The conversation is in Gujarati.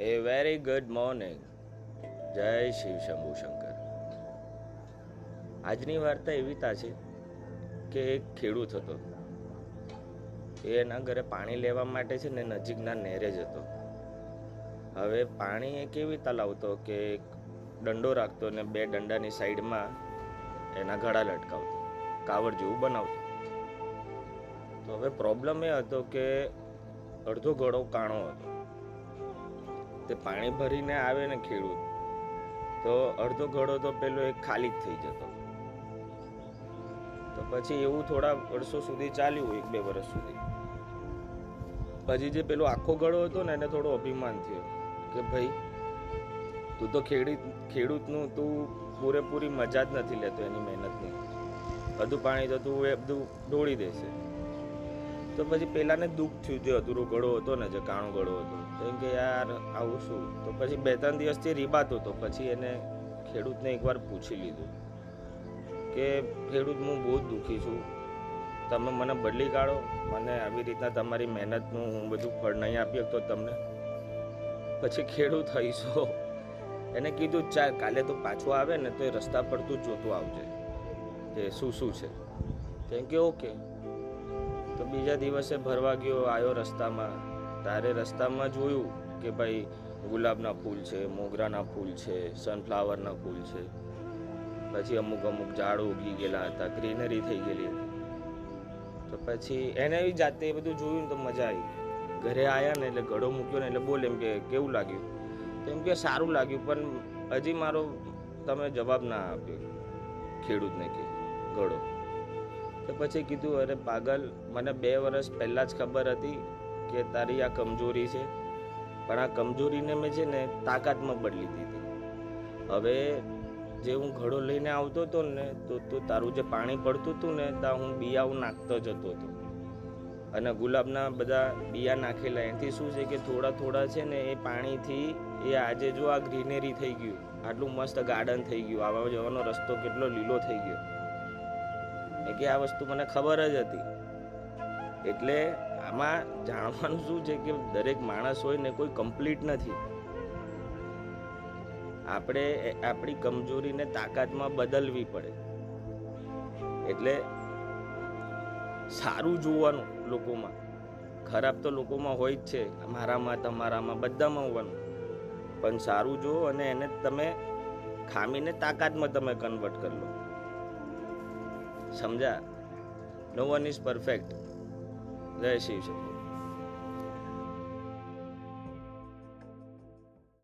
એ વેરી ગુડ મોર્નિંગ જય શિવ શંભુ શંકર. આજની વાર્તા એવી તા છે કે એક ખેડૂત હતો. એ એના ઘરે પાણી લેવા માટે છે ને નજીકના નેરે જ હતો. હવે પાણી એ કેવી રીતે લાવતો કે દંડો રાખતો ને બે દંડાની સાઈડમાં એના ઘડા લટકાવતો, કાવડ જેવું બનાવતો. તો હવે પ્રોબ્લેમ એ હતો કે અડધો ઘડો કાણો હતો. તે પાણી ભરીને આવે ને ખેડૂત, તો અડધો ઘડો તો પેલો એક ખાલી જ થઈ જતો. તો પછી એવું થોડા વર્ષો સુધી ચાલ્યું, એક બે વર્ષ સુધી. પછી જે પેલો આખો ગળો હતો ને, એને થોડો અભિમાન થયો કે ભાઈ, તું તો ખેડૂત ખેડૂતનું તું પૂરેપૂરી મજા જ નથી લેતો, એની મહેનતની. બધું પાણી તો તું એ બધું ઢોળી દેશે. તો પછી પહેલાંને દુઃખ થયું જે અધૂરો ગળો હતો ને, જે કાણો ગળો હતો. એમ કે, યાર, આવું શું? તો પછી બે ત્રણ દિવસથી રીબાતો હતો. પછી એને ખેડૂતને એકવાર પૂછી લીધું કે, ખેડૂત, હું બહુ જ દુઃખી છું. તમે મને બદલી કાઢો. મને આવી રીતના તમારી મહેનતનું હું બધું ફળ નહીં આપી શકતો તમને. પછી ખેડૂત હઈશો. એને કીધું, ચાલ, કાલે તો પાછો આવે ને, તો એ રસ્તા પર તું જોતું આવજે. કે શું શું છે? કેમ કે, ઓકે. તો બીજા દિવસે ભરવા ગયો આવ્યો રસ્તામાં. તારે રસ્તામાં જોયું કે ભાઈ ગુલાબના ફૂલ છે, મોગરાના ફૂલ છે સનફ્લાવરના ફૂલ છે? પછી અમુક અમુક ઝાડ ઉગી ગયેલા હતા ગ્રીનરી થઈ ગયેલી. તો પછી એને જાતે એ બધું જોયું ને તો મજા આવી ઘરે આવ્યા ને એટલે ઘડો મૂક્યો ને એટલે બોલે એમ કે, કેવું લાગ્યું? તો એમ કે, સારું લાગ્યું, પણ હજી મારો, તમે જવાબ ના આપ્યો. ખેડૂતને કે ઘડો તો પછી કીધું, અરે પાગલ, મને બે વર્ષ પહેલાં જ ખબર હતી કે તારી આ કમજોરી છે. પણ આ કમજોરીને મેં છે ને તાકાતમાં બદલી દીધી. હવે જે હું ઘડો લઈને આવતો હતો ને, તો તો તારું જે પાણી પડતું હતું ને ત્યાં હું બિયાઓ નાખતો જતો હતો અને ગુલાબના બધા બિયા નાખેલા, એનાથી શું છે કે થોડા થોડા છે ને, એ પાણીથી, એ આજે જો આ ગ્રીનરી થઈ ગયું, આટલું મસ્ત ગાર્ડન થઈ ગયું, આવવા જવાનો રસ્તો કેટલો લીલો થઈ ગયો. એ કે આ વસ્તુ મને ખબર જ હતી. એટલે આમાં જાણવાનું શું છે કે દરેક માણસ હોય ને કોઈ કમ્પ્લીટ નથી. આપણે આપણી કમજોરીને તાકાતમાં બદલવી પડે. એટલે સારું જોવાનું લોકોમાં. ખરાબ તો લોકોમાં હોય જ છે. મારામાં તમારામાં બધામાં હોવાનું. પણ સારું જોવો અને એને તમે ખામીને તાકાતમાં તમે કન્વર્ટ કરી લો. સમજા નો વન ઇઝ પરફેક્ટ જય શિવ. શંકર